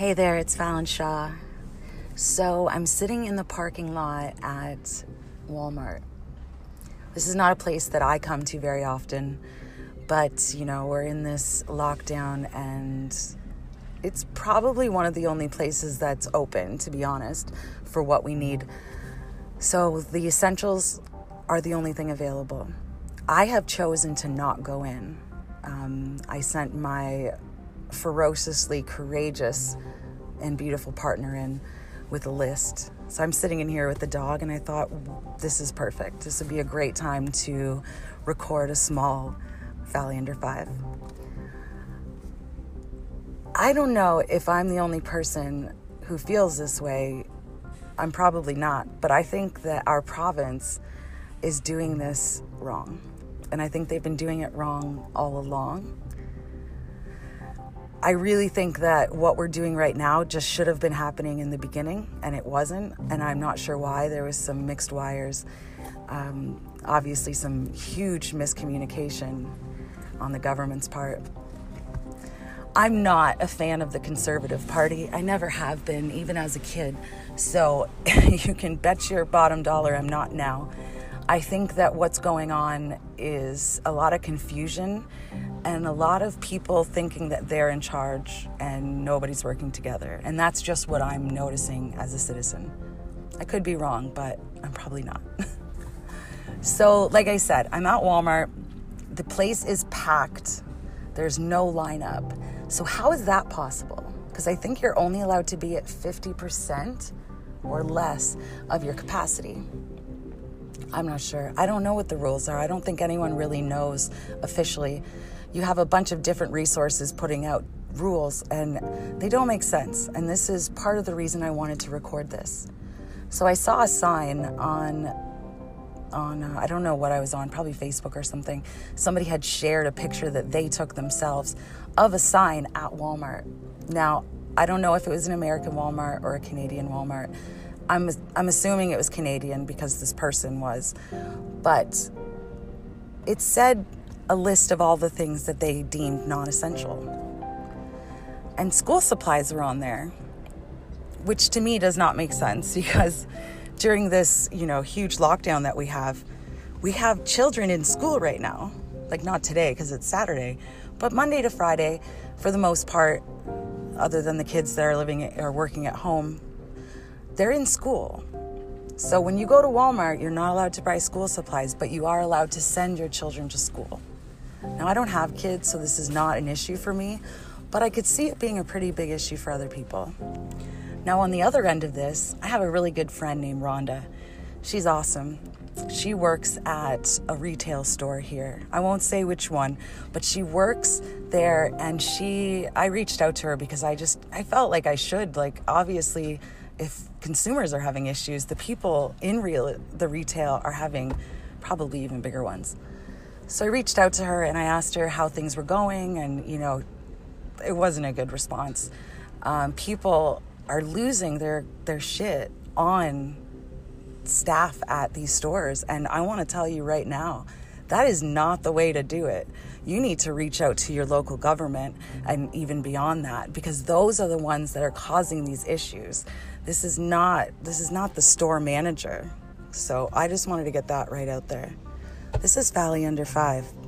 Hey there, it's Fallon Shaw. So I'm sitting in the parking lot at Walmart. This is not a place that I come to very often, but you know, we're in this lockdown and it's probably one of the only places that's open, to be honest, for what we need. So the essentials are the only thing available. I have chosen to not go in. Um, I sent my ferociously courageous and beautiful partner in with a list. So I'm sitting in here with the dog, and I thought this is perfect. This would be a great time to record a small Valley Under Five. I don't know if I'm the only person who feels this way. I'm probably not, but I think that our province is doing this wrong. And I think they've been doing it wrong all along. I really think that what we're doing right now just should have been happening in the beginning, and it wasn't. And I'm not sure why. There was some mixed wires, um, obviously, some huge miscommunication on the government's part. I'm not a fan of the Conservative Party. I never have been, even as a kid. So you can bet your bottom dollar I'm not now. I think that what's going on is a lot of confusion and a lot of people thinking that they're in charge and nobody's working together. And that's just what I'm noticing as a citizen. I could be wrong, but I'm probably not. so, like I said, I'm at Walmart. The place is packed, there's no lineup. So, how is that possible? Because I think you're only allowed to be at 50% or less of your capacity. I'm not sure. I don't know what the rules are. I don't think anyone really knows officially you have a bunch of different resources putting out rules and they don't make sense. And this is part of the reason I wanted to record this. So I saw a sign on on uh, I don't know what I was on, probably Facebook or something. Somebody had shared a picture that they took themselves of a sign at Walmart. Now, I don't know if it was an American Walmart or a Canadian Walmart. I'm I'm assuming it was Canadian because this person was. But it said a list of all the things that they deemed non essential. And school supplies are on there, which to me does not make sense because during this, you know, huge lockdown that we have, we have children in school right now. Like not today because it's Saturday, but Monday to Friday, for the most part, other than the kids that are living or working at home, they're in school. So when you go to Walmart, you're not allowed to buy school supplies, but you are allowed to send your children to school. Now, I don't have kids, so this is not an issue for me, but I could see it being a pretty big issue for other people. Now, on the other end of this, I have a really good friend named Rhonda. She's awesome. She works at a retail store here. I won't say which one, but she works there and she I reached out to her because I just I felt like I should like obviously if consumers are having issues, the people in real the retail are having probably even bigger ones. So I reached out to her and I asked her how things were going, and you know, it wasn't a good response. Um, people are losing their their shit on staff at these stores, and I want to tell you right now, that is not the way to do it. You need to reach out to your local government and even beyond that, because those are the ones that are causing these issues. This is not this is not the store manager. So I just wanted to get that right out there. This is Valley Under Five.